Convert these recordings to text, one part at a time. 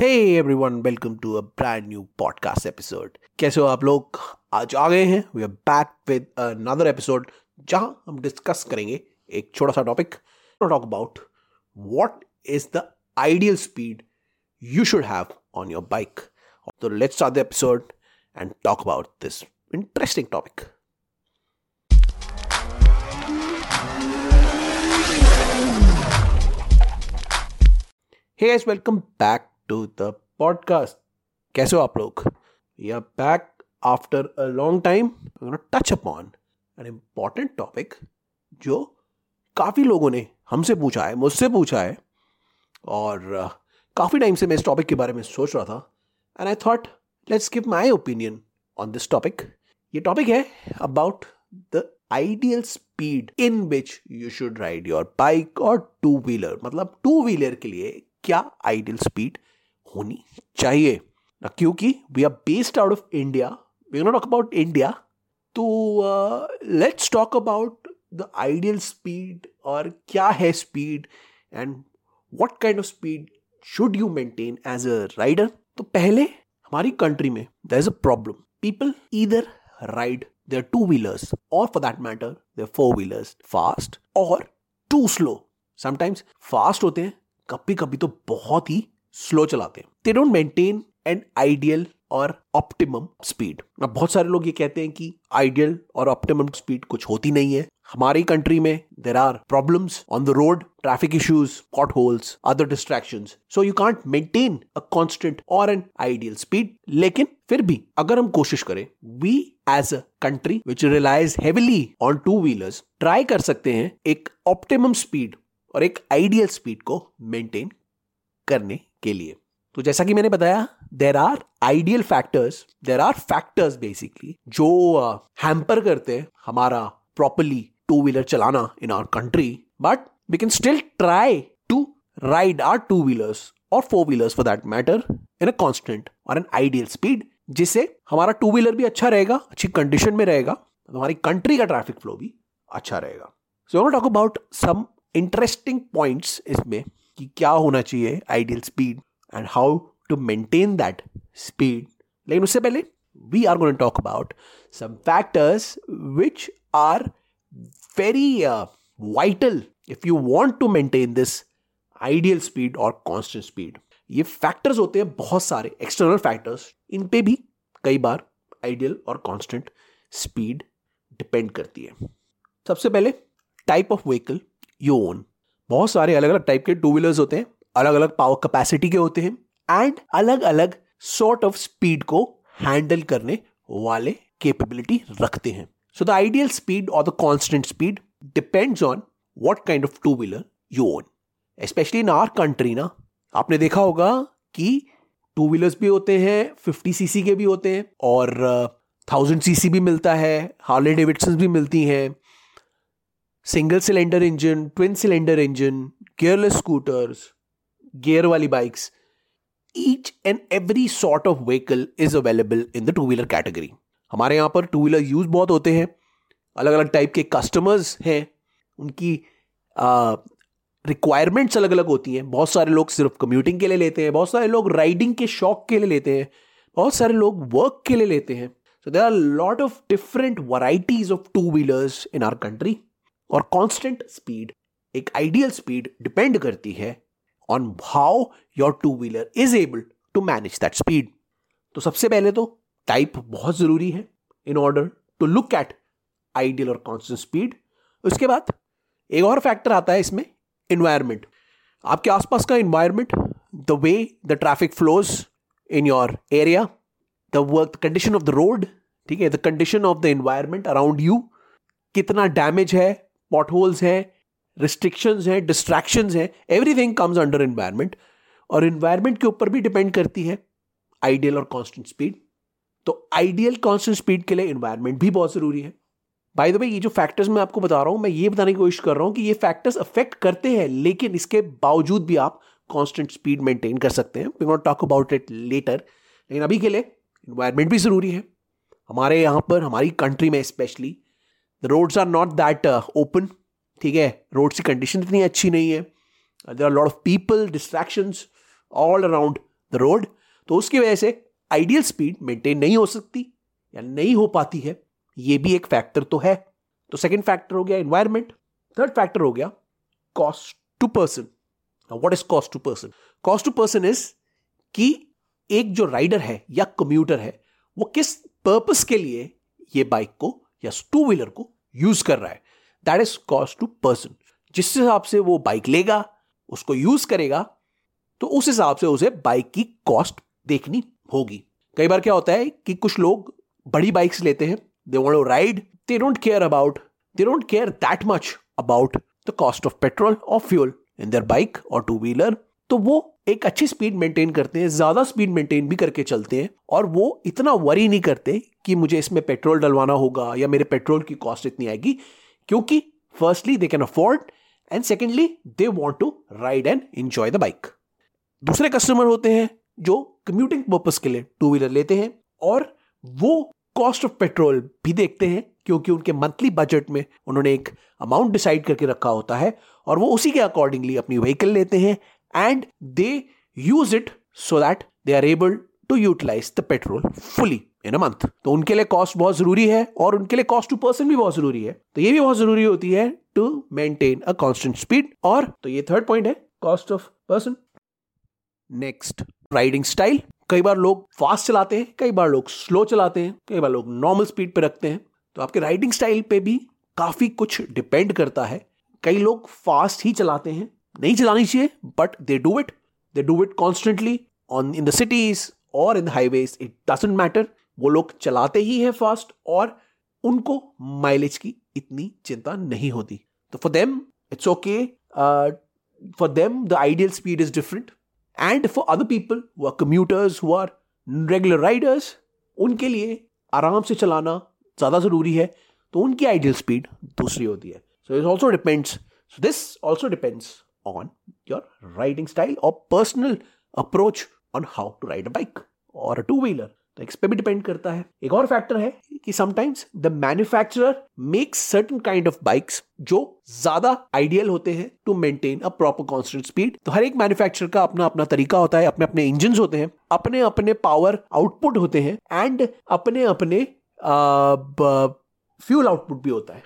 Hey everyone, welcome to a brand new podcast episode. कैसे हो आप लोग आज आ गए हैं we are back with another episode जहां हम डिस्कस करेंगे एक छोटा सा topic talk about what is the ideal speed you should have on your bike. So let's start the episode and talk about this interesting topic. Hey guys, welcome back to the podcast. कैसे हो आप लोग? After a long time. We're going to touch upon an important topic जो काफ़ी लोगों ने हमसे पूछा है मुझसे पूछा है। और uh, काफ़ी टाइम से मैं इस टॉपिक के बारे में सोच रहा था। And I thought let's give my opinion on this topic ये टॉपिक है about the ideal speed in which you should ride your bike और टू व्हीलर मतलब टू व्हीलर के लिए क्या आइडियल स्पीड होनी चाहिए। क्योंकि we are based out of India we not talk about India तो let's talk about the ideal speed और क्या है speed and what kind of speed should you maintain as a rider तो पहले, हमारी कंट्री में there is a problem people इधर ride two wheelers और for that matter there four wheelers fast और टू स्लो समटाइम्स फास्ट होते हैं कभी कभी तो बहुत ही स्लो चलाते हैं। They don't maintain an ideal और ऑप्टिमम स्पीड अब बहुत सारे लोग ये कहते हैं कि आइडियल और ऑप्टिमम स्पीड कुछ होती नहीं है। हमारी कंट्री में there are problems on the road traffic issues potholes other distraction so you can't maintain a constant और एन आइडियल स्पीड लेकिन फिर भी अगर हम कोशिश करें we as a country which relies heavily on two wheelers try कर सकते हैं एक ऑप्टिमम स्पीड और एक आइडियल स्पीड को मेंटेन करने के लिए। तो जैसा कि मैंने बताया there are ideal factors there are factors basically जो हैम्पर uh, करते हैं हमारा प्रॉपरली टू व्हीलर चलाना in our country but we can still try to ride our two wheelers और four wheelers for that matter in a constant और an ideal speed जिससे हमारा two wheeler भी अच्छा रहेगा अच्छी कंडीशन में रहेगा हमारी कंट्री का ट्रैफ़िक फ्लो भी अच्छा रहेगा। So talk about some interesting points इसमें। कि क्या होना चाहिए ideal speed and how to maintain that speed लेकिन उससे पहले we are going talk about some factors which are very vital if you want to maintain this ideal speed और constant speed ये फैक्टर्स होते हैं बहुत सारे एक्सटर्नल फैक्टर्स इन पे भी कई बार आइडियल और कॉन्स्टेंट स्पीड डिपेंड करती है. सबसे पहले type of vehicle you own बहुत सारे अलग अलग टाइप के टू व्हीलर्स होते हैं अलग अलग पावर कैपेसिटी के होते हैं एंड अलग अलग सॉर्ट ऑफ़ स्पीड को हैंडल करने वाले कैपेबिलिटी रखते हैं। सो द आइडियल स्पीड और the constant speed depends on what kind of two wheeler you own specially in our country ना आपने देखा होगा कि टू व्हीलर्स भी होते हैं फिफ्टी सीसी के भी होते हैं और थाउज़ेंड uh, सीसी भी मिलता है हार्ले डेविडसन भी मिलती हैं single cylinder engine, twin cylinder engine, gearless scooters gear वाली bikes each and every sort of vehicle is available in the two wheeler category हमारे यहाँ पर टू व्हीलर यूज़ बहुत होते हैं। अलग अलग टाइप के कस्टमर्स हैं। उनकी रिक्वायरमेंट्स अलग अलग होती हैं। बहुत सारे लोग सिर्फ़ कम्यूटिंग के लिए लेते हैं। बहुत सारे लोग राइडिंग के शौक के लिए लेते हैं। बहुत सारे लोग वर्क के लिए लेते हैं। So there are lot of different varieties of two wheelers in our country और कांस्टेंट स्पीड एक आइडियल स्पीड डिपेंड करती है on how your two wheeler is able to manage that speed तो सबसे पहले तो टाइप बहुत ज़रूरी है in order to look at ideal और कॉन्स्टेंट स्पीड उसके बाद एक और फैक्टर आता है इसमें इन्वायरमेंट आपके आसपास का environment the way the traffic flows in your area the work condition of the road ठीक है? The condition of the environment around you कितना डैमेज है पॉट होल्स हैं रिस्ट्रिक्शंस हैं डिस्ट्रैक्शंस हैं एवरीथिंग कम्स अंडर इन्वायरमेंट और environment के ऊपर भी डिपेंड करती है आइडियल और कांस्टेंट स्पीड तो आइडियल कांस्टेंट स्पीड के लिए इन्वायरमेंट भी बहुत ज़रूरी है. बाय द वे ये जो फैक्टर्स मैं आपको बता रहा हूँ, मैं ये बताने की कोशिश कर रहा हूँ कि ये फैक्टर्स अफेक्ट करते हैं, लेकिन इसके बावजूद भी आप कांस्टेंट स्पीड मेंटेन कर सकते हैं. We not talk about it later लेकिन अभी के लिए इन्वायरमेंट भी ज़रूरी है. हमारे यहाँ पर, हमारी कंट्री में specially roads are not that open ठीक है रोड्स की कंडीशन इतनी अच्छी नहीं है there are lot of people distractions all around the road तो उसकी वजह से आइडियल स्पीड मेंटेन नहीं हो सकती या नहीं हो पाती है। ये भी एक फैक्टर तो है। तो सेकेंड फैक्टर हो गया एनवायरमेंट थर्ड फैक्टर हो गया cost to person what is cost to person cost to person is कि एक जो राइडर है या कम्यूटर है, वो किस पर्पस के लिए ये बाइक को या टू व्हीलर को यूज़ कर रहा है। That is cost to person जिस हिसाब से वो बाइक लेगा, उसको यूज़ करेगा तो उस हिसाब से उसे बाइक की कॉस्ट देखनी होगी। कई बार क्या होता है कि कुछ लोग बड़ी बाइक्स लेते हैं they want to ride they don't care about they don't care that much about the cost of petrol और फ्यूल इन देयर बाइक और टू व्हीलर तो वो एक अच्छी स्पीड मेंटेन करते हैं, ज़्यादा स्पीड मेंटेन भी करके चलते हैं और वो इतना वरी नहीं करते कि मुझे इसमें पेट्रोल डलवाना होगा या मेरे पेट्रोल की कॉस्ट इतनी आएगी, क्योंकि firstly they can afford and secondly they want to ride and enjoy the bike दूसरे कस्टमर होते हैं जो कम्यूटिंग पर्पज के लिए टू व्हीलर लेते हैं और वो कॉस्ट ऑफ़ पेट्रोल भी देखते हैं, क्योंकि उनके मंथली बजट में उन्होंने एक अमाउंट डिसाइड करके रखा होता है और वो उसी के अकॉर्डिंगली अपनी व्हीकल लेते हैं and they use it so that they are able to utilise the petrol fully in a month तो उनके लिए कॉस्ट बहुत ज़रूरी है और उनके लिए कॉस्ट टू पर्सन भी बहुत ज़रूरी है। तो ये भी बहुत ज़रूरी होती है to maintain a constant speed और तो ये थर्ड पॉइंट है cost of person next riding style कई बार लोग फास्ट चलाते हैं, कई बार लोग स्लो चलाते हैं, कई बार लोग नॉर्मल स्पीड पे रखते हैं। तो आपके राइडिंग स्टाइल पे भी काफ़ी कुछ डिपेंड करता है। कई लोग फास्ट ही चलाते हैं नहीं चलानी चाहिए but they do it they do it constantly on in the cities और in the highways it doesn't matter वो लोग चलाते ही हैं फास्ट और उनको माइलेज की इतनी चिंता नहीं होती। तो for them it's okay for them the ideal speed is different and for other people who are commuters who are regular riders उनके लिए आराम से चलाना ज़्यादा ज़रूरी है। तो उनकी आइडियल स्पीड दूसरी होती है। So it also depends so this also depends your riding style और personal approach on how to ride a bike और अ टू व्हीलर तो इस पे भी डिपेंड करता है। एक और फैक्टर है कि sometimes the manufacturer makes certain kind of bikes जो ज़्यादा आइडियल होते हैं to maintain a proper constant speed तो हर एक मैन्युफैक्चरर का अपना अपना तरीका होता है, अपने अपने इंजन होते हैं, अपने अपने पावर आउटपुट होते हैं एंड अपने अपने फ्यूल आउटपुट भी होता है।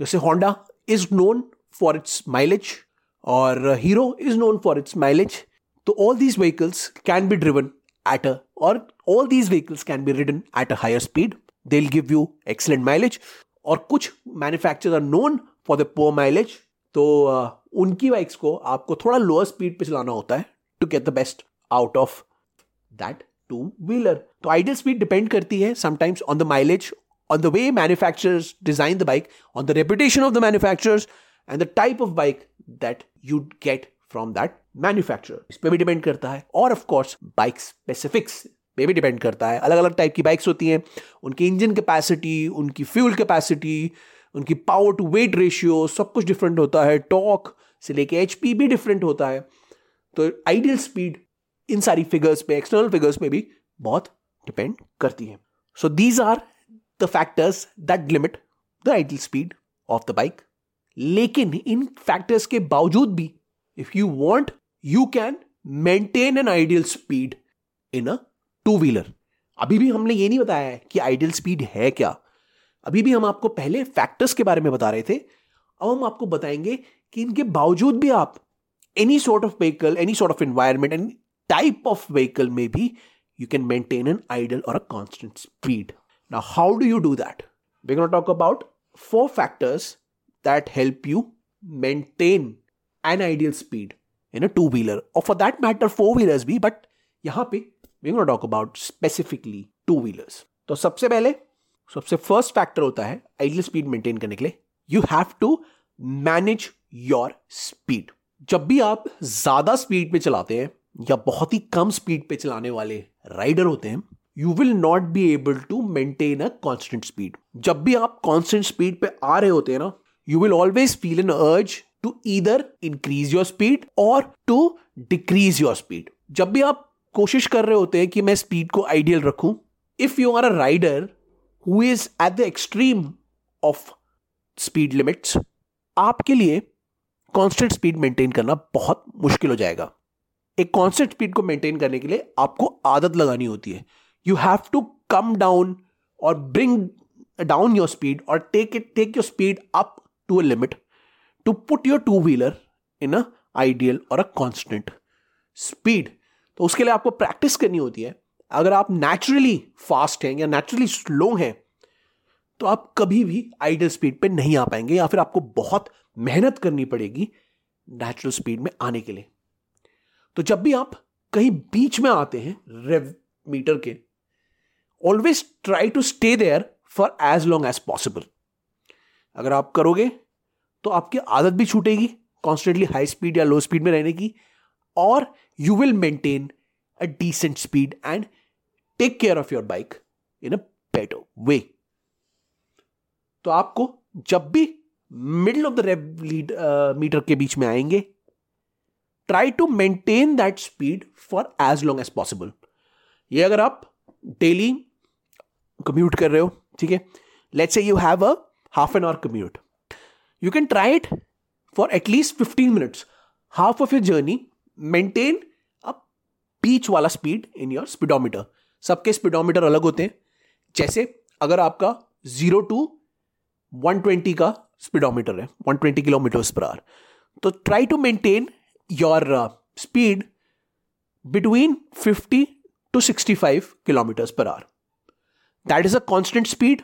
जैसे Honda is known for its mileage और Hero is known for its mileage तो all these vehicles can be driven at a और all these vehicles can be ridden at a higher speed they will give you excellent mileage और कुछ manufacturer are known for the poor mileage तो उनकी बाइक्स को आपको थोड़ा lower speed पे चलाना होता है to get the best out of that two wheeler तो आइडियल स्पीड डिपेंड करती है sometimes on the mileage on the way manufacturers design the bike on the reputation of the manufacturers and the type of bike that you get from that manufacturer इस पर भी depend करता है। और of course bike specifics पे भी depend करता है। अलग अलग टाइप की बाइक्स होती हैं। उनकी इंजन कैपेसिटी उनकी फ्यूल कैपेसिटी उनकी पावर टू वेट रेशियो सब कुछ डिफरेंट होता है। टॉक से लेके एच भी डिफरेंट होता है। तो आइडियल स्पीड इन सारी फिगर्स पे एक्सटर्नल फिगर्स पे भी बहुत डिपेंड करती है। So these are the factors that limit the ideal speed of the bike लेकिन इन फैक्टर्स के बावजूद भी if you want you can maintain an ideal speed in a two wheeler अभी भी हमने ये नहीं बताया है कि आइडियल स्पीड है क्या अभी भी हम आपको पहले फैक्टर्स के बारे में बता रहे थे अब हम आपको बताएँगे कि इनके बावजूद भी आप any sort of vehicle any sort of environment any type of vehicle में भी you can maintain an ideal और speed. Now, how do you do that? We're going to talk about four factors that help you maintain an ideal speed in a two wheeler or for that matter four wheelers भी, but यहाँ पे we're going to talk about specifically two तो सबसे पहले, सबसे first factor होता है ideal speed maintain करने के लिए you have to manage your speed जब भी आप ज़्यादा स्पीड पे चलाते हैं या बहुत ही कम स्पीड पे चलाने वाले राइडर होते हैं you will not be able to maintain a constant speed जब भी आप कांस्टेंट स्पीड पे आ रहे होते हैं ना you will always feel an urge to either increase your speed और टू डिक्रीज योर स्पीड जब भी आप कोशिश कर रहे होते हैं कि मैं स्पीड को आइडियल रखूँ if you are a rider who is at the extreme of speed limits आपके लिए कांस्टेंट स्पीड मेंटेन करना बहुत मुश्किल हो जाएगा। एक कॉन्स्टेंट स्पीड को मेंटेन करने के लिए आपको आदत लगानी होती है। You have to come down और ब्रिंग डाउन योर स्पीड और take it take your speed up to a limit to put your two wheeler in ideal और अ कॉन्स्टेंट स्पीड तो उसके लिए आपको प्रैक्टिस करनी होती है। अगर आप नेचुरली फास्ट हैं या नेचुरली स्लो हैं तो आप कभी भी आइडियल स्पीड पे नहीं आ पाएँगे या फिर आपको बहुत मेहनत करनी पड़ेगी नेचुरल स्पीड में आने के लिए। तो जब भी आप कहीं बीच में आते हैं रेव मीटर के always try to stay there for as long as possible अगर आप करोगे तो आपकी आदत भी छूटेगी कॉन्स्टेंटली हाई स्पीड या लो स्पीड में रहने की और you will maintain a decent speed and take care of your bike in a better way तो आपको जब भी middle of the lead meter के बीच में आएँगे try to maintain that speed for as long as possible ये अगर आप डेली कम्यूट कर रहे हो, ठीक है? Let's say you have a half an hour commute you can try it for at least fifteen minutes half of your journey maintain a बीच वाला speed in your speedometer सबके स्पीडोमीटर अलग होते हैं जैसे अगर आपका ज़ीरो टू 120 का speedometer है 120 किलोमीटर पर आवर तो try to maintain your speed between 50 to 65 kilometres per hour that is a constant speed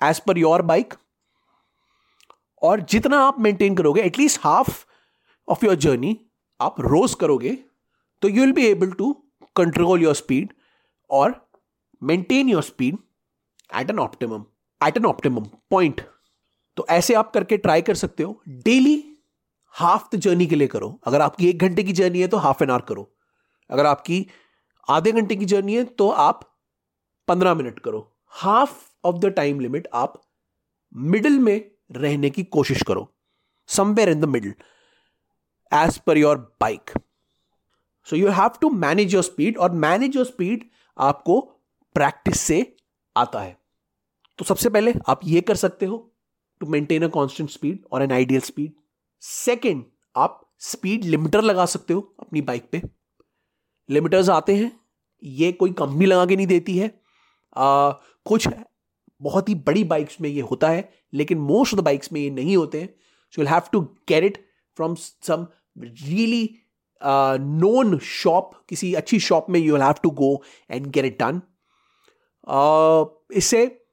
as per your bike और जितना आप मेंटेन करोगे at least half of your journey आप रोज करोगे तो you will be able to control your speed और maintain your speed at an optimum at an optimum point तो ऐसे आप करके ट्राई कर सकते हो। डेली हाफ़ द जर्नी के लिए करो। अगर आपकी एक घंटे की जर्नी है तो हाफ़ एन आवर करो। अगर आपकी आधे घंटे की जर्नी है तो आप पंद्रह मिनट करो। Half of the time limit आप मिडिल में रहने की कोशिश करो। Somewhere in the middle as per your bike so you have to manage your speed और मैनेज योर स्पीड आपको प्रैक्टिस से आता है। तो सबसे पहले आप ये कर सकते हो to maintain a constant speed और एन आइडियल स्पीड सेकंड आप स्पीड लिमिटर लगा सकते हो अपनी बाइक पे। लिमिटर्स आते हैं ये कोई कंपनी लगा के नहीं देती है। आ, कुछ बहुत ही बड़ी बाइक्स में ये होता है लेकिन मोस्ट ऑफ़ द बाइक्स में ये नहीं होते हैं। So you have to get it from some really known shop किसी अच्छी शॉप में you have to go and get it done इससे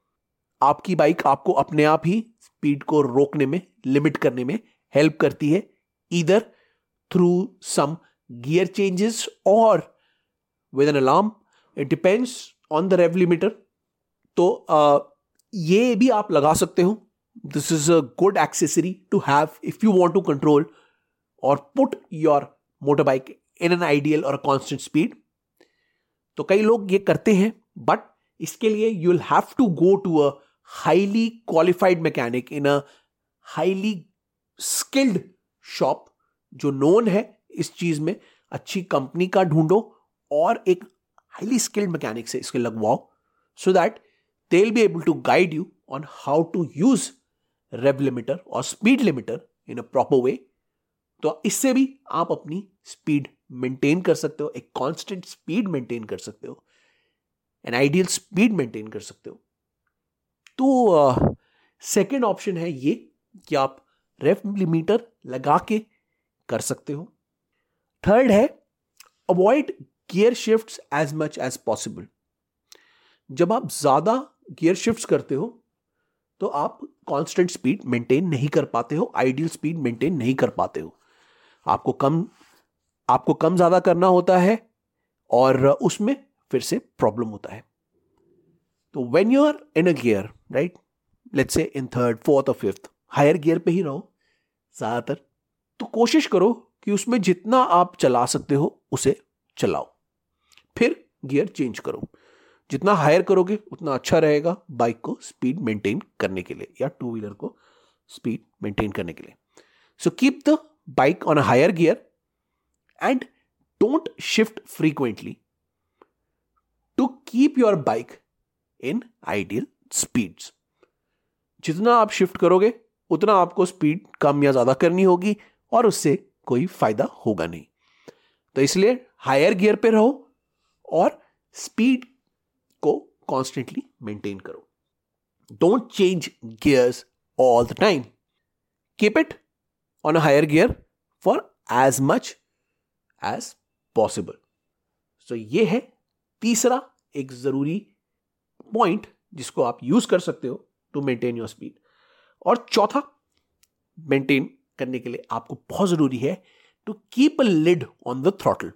आपकी बाइक आपको अपने आप ही स्पीड को रोकने में लिमिट करने में हेल्प करती है इधर थ्रू सम गियर चेंजेस और with an alarm it depends on the rev limiter तो uh, ये भी आप लगा सकते हो। This is a good accessory to have if you want to control और put your motor bike in an ideal और कॉन्स्टेंट स्पीड तो कई लोग ये करते हैं बट इसके लिए you will have to go to a highly qualified mechanic in a highly skilled shop जो नोन है इस चीज़ में। अच्छी कंपनी का ढूंढो और एक हाईली स्किल्ड मैकेनिक से इसके लगवाओ। So that will be able to guide you on how to use rev limiter और speed limiter in a proper way तो इससे भी आप अपनी स्पीड मेंटेन कर सकते हो, एक कांस्टेंट स्पीड मेंटेन कर सकते हो एन आइडियल स्पीड मेंटेन कर सकते हो। तो सेकेंड ऑप्शन है ये कि आप रेफ लिमीटर लगा के कर सकते हो। थर्ड है avoid gear shift as much as possible जब आप ज़्यादा गियर शिफ्ट करते हो तो आप कांस्टेंट स्पीड मेंटेन नहीं कर पाते हो आइडियल स्पीड मेंटेन नहीं कर पाते हो। आपको कम आपको कम ज़्यादा करना होता है और उसमें फिर से प्रॉब्लम होता है। तो when you are in a gear right let's say in third fourth और फिफ्थ हायर गियर पे ही रहो, ज़्यादातर। तो कोशिश करो कि उसमें जितना आप चला सकते हो, उसे चलाओ। फिर गियर चेंज करो। जितना हायर करोगे, उतना अच्छा रहेगा बाइक को स्पीड मेंटेन करने के लिए या टू व्हीलर को स्पीड मेंटेन करने के लिए। So keep the bike on a higher gear and don't shift frequently to keep your bike in ideal speeds जितना आप शिफ्ट करोगे, उतना आपको स्पीड कम या ज़्यादा करनी होगी और उससे कोई फ़ायदा होगा नहीं। तो इसलिए हायर गियर पे रहो और स्पीड को कॉन्स्टेंटली मेंटेन करो। Don't change gears all the time keep it on a higher gear for as much as possible so ये है तीसरा एक ज़रूरी पॉइंट जिसको आप यूज़ कर सकते हो टू मेंटेन योर स्पीड और चौथा मेंटेन करने के लिए आपको बहुत ज़रूरी है to keep a lid on the throttle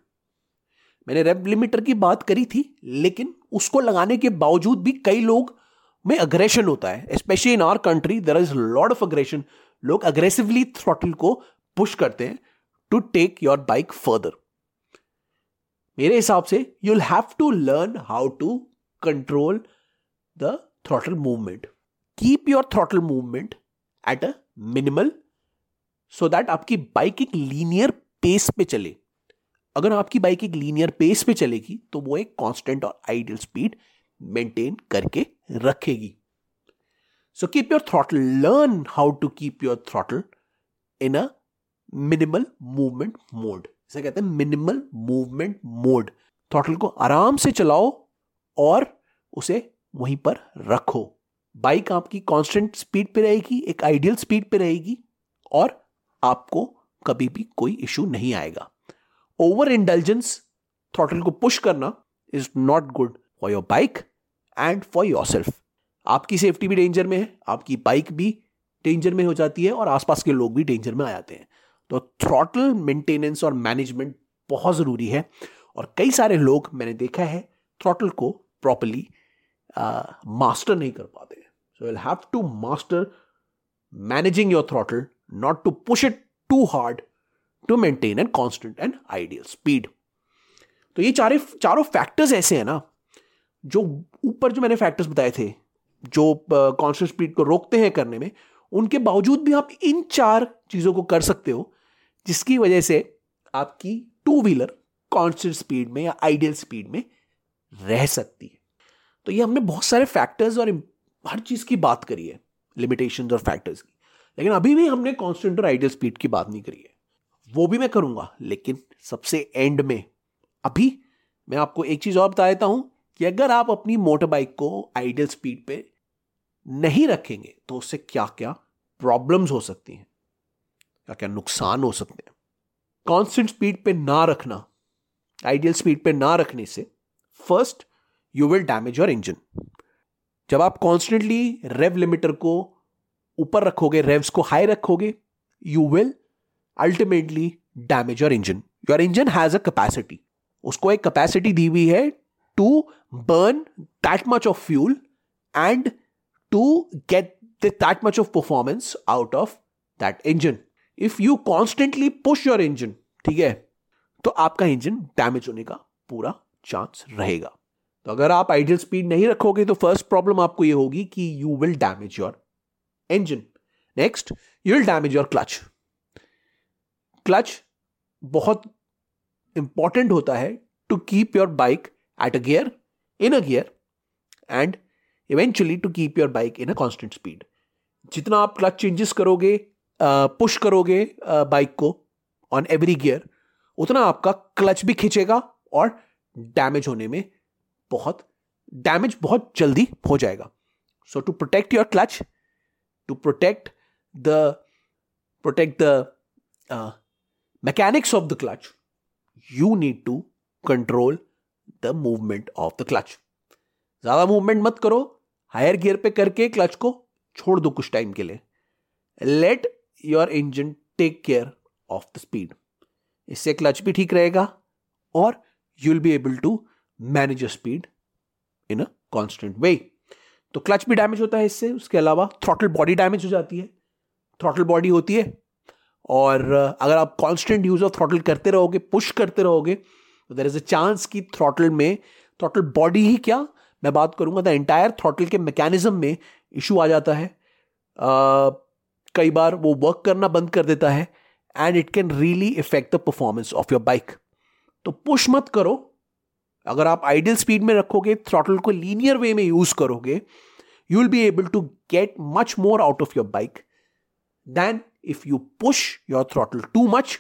मैंने रेप लिमिटर की बात करी थी, लेकिन उसको लगाने के बावजूद भी कई लोग में अग्रेशन होता है specially in our country there is lot of aggression लोग अग्रेसिवली थ्रॉटल को पुश करते हैं to take your bike further मेरे हिसाब से you will have to learn how to control the throttle movement keep your throttle movement at a minimal so that आपकी bike एक linear pace पे चले। अगर आपकी बाइक एक लीनियर पेस पे चलेगी तो वो एक कांस्टेंट और आइडियल स्पीड मेंटेन करके रखेगी। So keep your throttle learn how to keep your throttle in a minimal movement mode इसे कहते हैं मिनिमल मूवमेंट मोड थ्रॉटल को आराम से चलाओ और उसे वहीं पर रखो। बाइक आपकी कांस्टेंट स्पीड पे रहेगी, एक आइडियल स्पीड पे रहेगी और आपको कभी भी कोई इशू नहीं आएगा। ओवर इंटेलिजेंस थ्रॉटल को पुश करना is not good for your bike and for your self आपकी सेफ्टी भी डेंजर में है, आपकी बाइक भी डेंजर में हो जाती है और आसपास के लोग भी डेंजर में आ जाते हैं। तो थ्रॉटल मेंटेनेंस और मैनेजमेंट बहुत ज़रूरी है और कई सारे लोग मैंने देखा है थ्रॉटल को प्रॉपरली मास्टर नहीं कर पाते so will have to master managing your throttle not to push it to hard to maintain an constant and ideal speed तो ये चारे, चारों फैक्टर्स ऐसे हैं ना, जो ऊपर जो मैंने फैक्टर्स बताए थे, जो कॉन्स्टेंट स्पीड को रोकते हैं करने में, उनके बावजूद भी आप इन चार चीज़ों को कर सकते हो, जिसकी वजह से आपकी टू व्हीलर कॉन्स्टेंट स्पीड में या आइडियल स्पीड में रह सकती है। तो ये हमने बहुत सारे फैक्टर्स और हर चीज़ की बात करी है लिमिटेशंस और फैक्टर्स की। लेकिन अभी भी हमने कॉन्स्टेंट और आइडियल स्पीड की बात नहीं करी है। वो भी मैं करूँगा, लेकिन सबसे एंड में। अभी मैं आपको एक चीज़ और बता देता हूँ कि अगर आप अपनी मोटर बाइक को आइडियल स्पीड पे नहीं रखेंगे तो उससे क्या क्या प्रॉब्लम्स हो सकती हैं? क्या क्या नुकसान हो सकते हैं? कांस्टेंट स्पीड पे ना रखना आइडियल स्पीड पे ना रखने से first you will damage your engine जब आप कॉन्स्टेंटली रेव लिमिटर को ऊपर रखोगे रेव्स को हाई रखोगे you will ultimately damage your engine your engine has a capacity उसको एक कैपेसिटी दी हुई है to burn that much of fuel and to get that much of performance out of that engine if you constantly push your engine ठीक है तो आपका engine damage होने का पूरा चांस रहेगा। तो अगर आप आइडियल स्पीड नहीं रखोगे तो फ़र्स्ट प्रॉब्लम आपको ये होगी कि you will damage your engine next you will damage your clutch clutch बहुत इंपॉर्टेंट होता है to keep your bike at a gear in a gear and eventually to keep your bike in a constant speed जितना आप clutch changes करोगे push करोगे bike को on every gear उतना आपका क्लच भी खींचेगा और डैमेज होने में बहुत डैमेज बहुत जल्दी हो जाएगा. So to protect your clutch to protect the protect uh, mechanics of the clutch. You need to control the movement of the clutch. ज़्यादा मूवमेंट मत करो। हायर गियर पे करके क्लच को छोड़ दो कुछ टाइम के लिए। Let your engine take care of the speed इससे क्लच भी ठीक रहेगा और you will be able to manage your speed in a constant way तो क्लच भी डैमेज होता है इससे। उसके अलावा थ्रॉटल बॉडी डैमेज हो जाती है। थ्रॉटल बॉडी होती है। और अगर आप कांस्टेंट यूज़ ऑफ़ थ्रॉटल करते रहोगे पुश करते रहोगे तो देर इज़ अ चांस कि थ्रॉटल में थ्रॉटल बॉडी ही क्या? मैं बात करूँगा द एंटायर थ्रॉटल के मैकेनिज्म में इशू आ जाता है। आ, कई बार वो वर्क करना बंद कर देता है and it can really affect the performance of your bike तो पुश मत करो। अगर आप आइडियल स्पीड में रखोगे थ्रॉटल को लीनियर वे में यूज़ करोगे you will be able to get much more out of your bike than if you push your throttle too much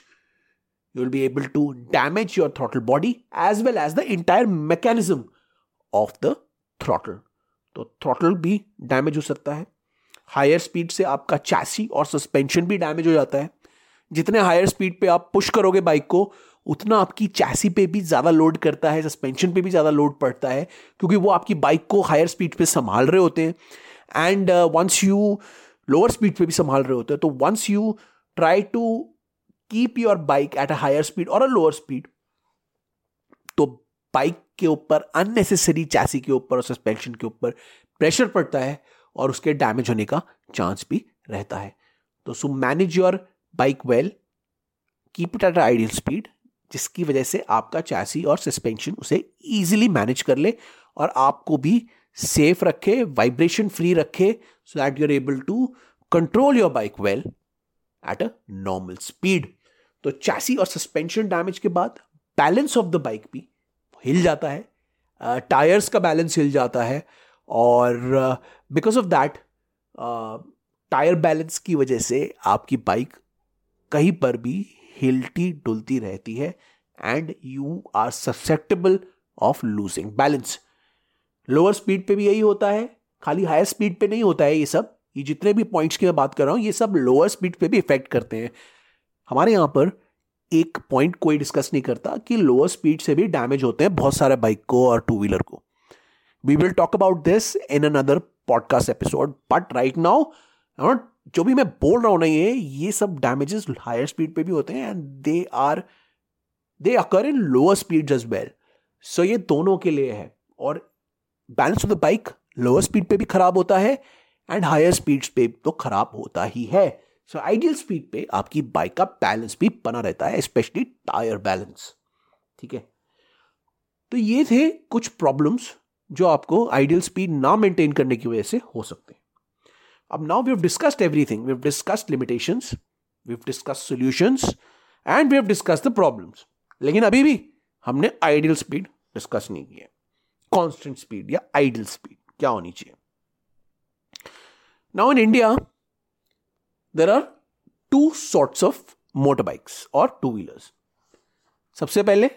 you will be able to damage your throttle body as well as the entire mechanism of the throttle. तो throttle भी damage हो सकता है। Higher speed से आपका chassis और suspension भी damage हो जाता है। जितने हायर स्पीड पे आप पुश करोगे बाइक को, उतना आपकी चैसी पे भी ज़्यादा लोड करता है सस्पेंशन पे भी ज़्यादा लोड पड़ता है, क्योंकि वो आपकी बाइक को हायर स्पीड पे संभाल रहे होते हैं। And once you lower speed पे भी संभाल रहे होते हैं तो once you try to keep your bike at a higher speed और अ लोअर स्पीड तो बाइक के ऊपर अननेसेसरी चैसी के ऊपर और सस्पेंशन के ऊपर प्रेशर पड़ता है और उसके डैमेज होने का चांस भी रहता है। तो so manage your bike well keep it at ideal speed जिसकी वजह से आपका चैसी और सस्पेंशन उसे इजीली मैनेज कर ले और आपको भी सेफ़ रखे वाइब्रेशन फ्री रखे so that you are able to control your bike well at a normal speed तो चैसी और सस्पेंशन डैमेज के बाद बैलेंस ऑफ़ द बाइक भी हिल जाता है। टायर्स का बैलेंस हिल जाता है और because of that tyre balance की वजह से आपकी बाइक कहीं पर भी हिलती डुलती रहती है and you are susceptible of losing balance lower speed पे भी यही होता है, खाली हायर स्पीड पे नहीं होता है ये सब। ये जितने भी पॉइंट्स की मैं बात कर रहा हूँ, ये सब लोअर स्पीड पे भी इफ़ेक्ट करते हैं। हमारे यहाँ पर एक पॉइंट कोई डिस्कस नहीं करता कि लोअर स्पीड से भी डैमेज होते हैं बहुत सारे बाइक को और टू व्हीलर को we will talk about this in another podcast episode but right now जो भी मैं बोल रहा हूँ ना ये ये सब डैमेजेस हायर स्पीड पे भी होते हैं and they are they occur in lower speed as well so ये दोनों के लिए है और balance of the bike lower speed पे भी खराब होता है एंड हायर स्पीड पे तो खराब होता ही है। सो आइडियल स्पीड पे आपकी बाइक का बैलेंस भी बना रहता है स्पेशली टायर बैलेंस ठीक है? तो ये थे कुछ प्रॉब्लम्स जो आपको आइडियल स्पीड ना मेंटेन करने की वजह से हो सकते हैं। अब now we have discussed everything we have discussed limitations we have discussed solutions and we have discussed the problems लेकिन अभी भी हमने आइडियल स्पीड डिस्कस नहीं की है। कांस्टेंट स्पीड या आइडल स्पीड क्या होनी चाहिए now in India there are two sorts of motor bikes और टू व्हीलर्स सबसे पहले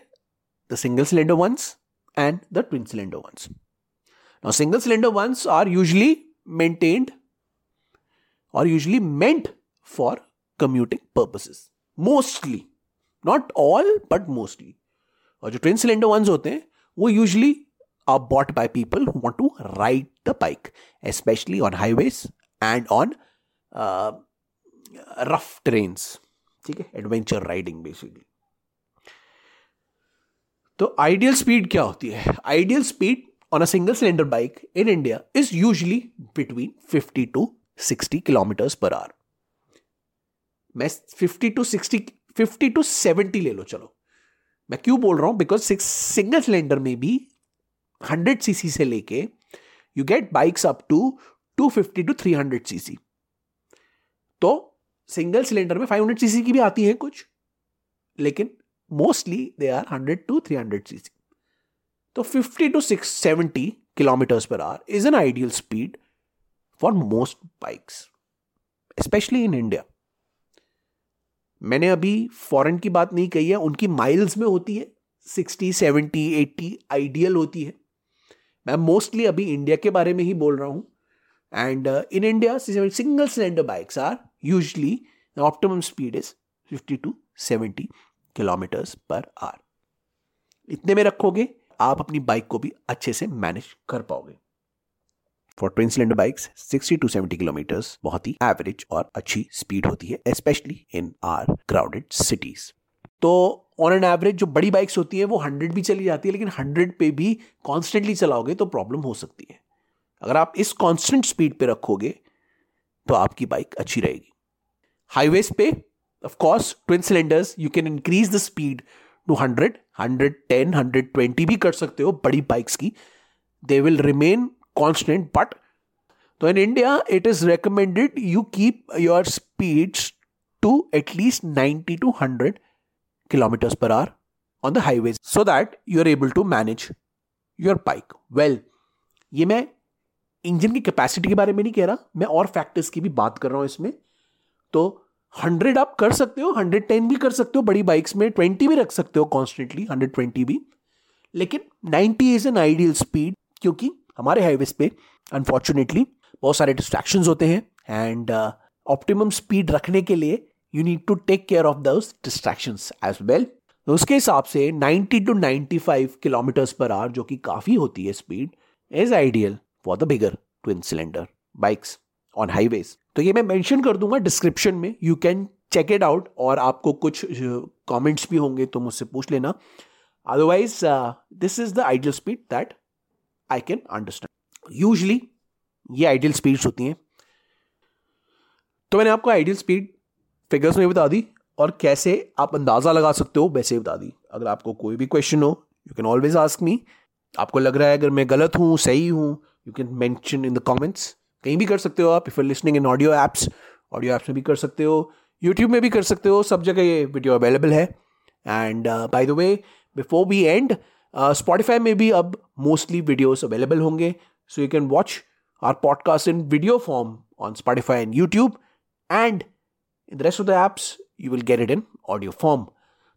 the single cylinder ones and the twin cylinder ones now single cylinder ones are usually maintained or usually meant for commuting purposes. Mostly. Not all, but mostly. और जो twin cylinder ones होते हैं वो usually are bought by people who want to ride the bike specially on highways and on rough terrains ठीक है? Adventure riding basically तो ideal speed क्या होती है? Ideal speed on a single cylinder bike in India is usually between 50 to sixty kilometres per hour मैं fifty to sixty fifty to seventy ले लो, चलो। मैं क्यों बोल रहा हूँ? बिकॉज़ सिंगल सिलेंडर में भी हंड्रेड सीसी से लेके you get bikes up to two fifty to three hundred cc तो सिंगल सिलेंडर में फाइव हंड्रेड सीसी की भी आती है कुछ, लेकिन mostly they are hundred to three hundred cc तो fifty to six seventy kilometres per hour is an ideal speed for most bikes specially in India मैंने अभी फॉरेन की बात नहीं कही है, उनकी माइल्स में होती है सिक्सटी सेवेंटी एट्टी आइडियल होती है। मैं मोस्टली अभी इंडिया के बारे में ही बोल रहा हूँ। And in India single cylinder bikes are usually optimum speed is fifty to seventy kilometres per hour इतने में रखोगे, आप अपनी बाइक को भी अच्छे से मैनेज कर पाओगे। For twin cylinder bikes 60 to 70 kilometres बहुत ही एवरेज और अच्छी स्पीड होती है specially in our crowded cities तो ऑन एन एवरेज जो बड़ी बाइक्स होती है, वो 100 भी चली जाती है, लेकिन 100 पे भी कॉन्स्टेंटली चलाओगे तो प्रॉब्लम हो सकती है। अगर आप इस कॉन्स्टेंट स्पीड पे रखोगे तो आपकी बाइक अच्छी रहेगी। हाईवेज पे of twin cylinders you can increase the speed to 100 110 120 भी कर सकते हो बड़ी बाइक्स की। They will remain but so in india, it is recommended you keep your speeds to at least 90 to 100 kilometers per hour on the highways so that you are able to manage your bike well. ये मैं engine की capacity के बारे में नहीं कह रहा, मैं और फैक्टर्स की भी बात कर रहा हूँ इसमें। तो हंड्रेड आप कर सकते हो हंड्रेड टेन भी कर सकते हो, बड़ी बाइक्स में ट्वेंटी भी रख सकते हो कॉन्स्टेंटली हंड्रेड ट्वेंटी भी। लेकिन ninety is an ideal speed क्योंकि हमारे हाईवेज पे अनफॉर्चुनेटली बहुत सारे डिस्ट्रैक्शन होते हैं एंड ऑप्टिमम स्पीड रखने के लिए you need to take care of those distraction as well उसके हिसाब से 90 टू 95 किलोमीटर्स पर आवर जो कि काफ़ी होती है speed is ideal for the bigger twin cylinder bikes on highways तो ये मैं मेंशन कर दूँगा डिस्क्रिप्शन में. You can check it out और आपको कुछ कमेंट्स भी होंगे तो मुझसे पूछ लेना. Otherwise this is the ideal speed that I can understand usually ये आइडियल स्पीड्स होती हैं. तो मैंने आपको आइडियल स्पीड फिगर्स में बता दी, और कैसे आप अंदाज़ा लगा सकते हो वैसे बता दी। अगर आपको कोई भी क्वेश्चन हो you can always ask me आपको लग रहा है अगर मैं गलत हूँ, सही हूँ you can mention in the comments कहीं भी कर सकते हो आप if listening in audio apps audio apps में भी कर सकते हो यूट्यूब में भी कर सकते हो, सब जगह ये वीडियो अवेलेबल है। And by the way before we end Spotify में भी अब मोस्टली वीडियोस अवेलेबल होंगे। So you can watch our podcast in video form on Spotify and YouTube and in the rest of the apps you will get it in audio form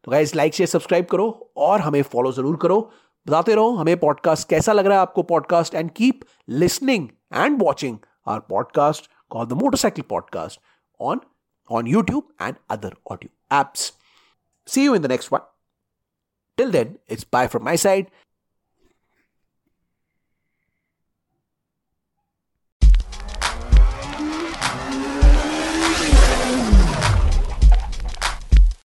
तो guys like share subscribe करो और हमें follow ज़रूर करो बताते रहो हमें podcast कैसा लग रहा है आपको podcast and keep listening and watching our podcast called the motorcycle podcast on on YouTube and other audio apps. See you in the next one. Till then, it's bye from my side.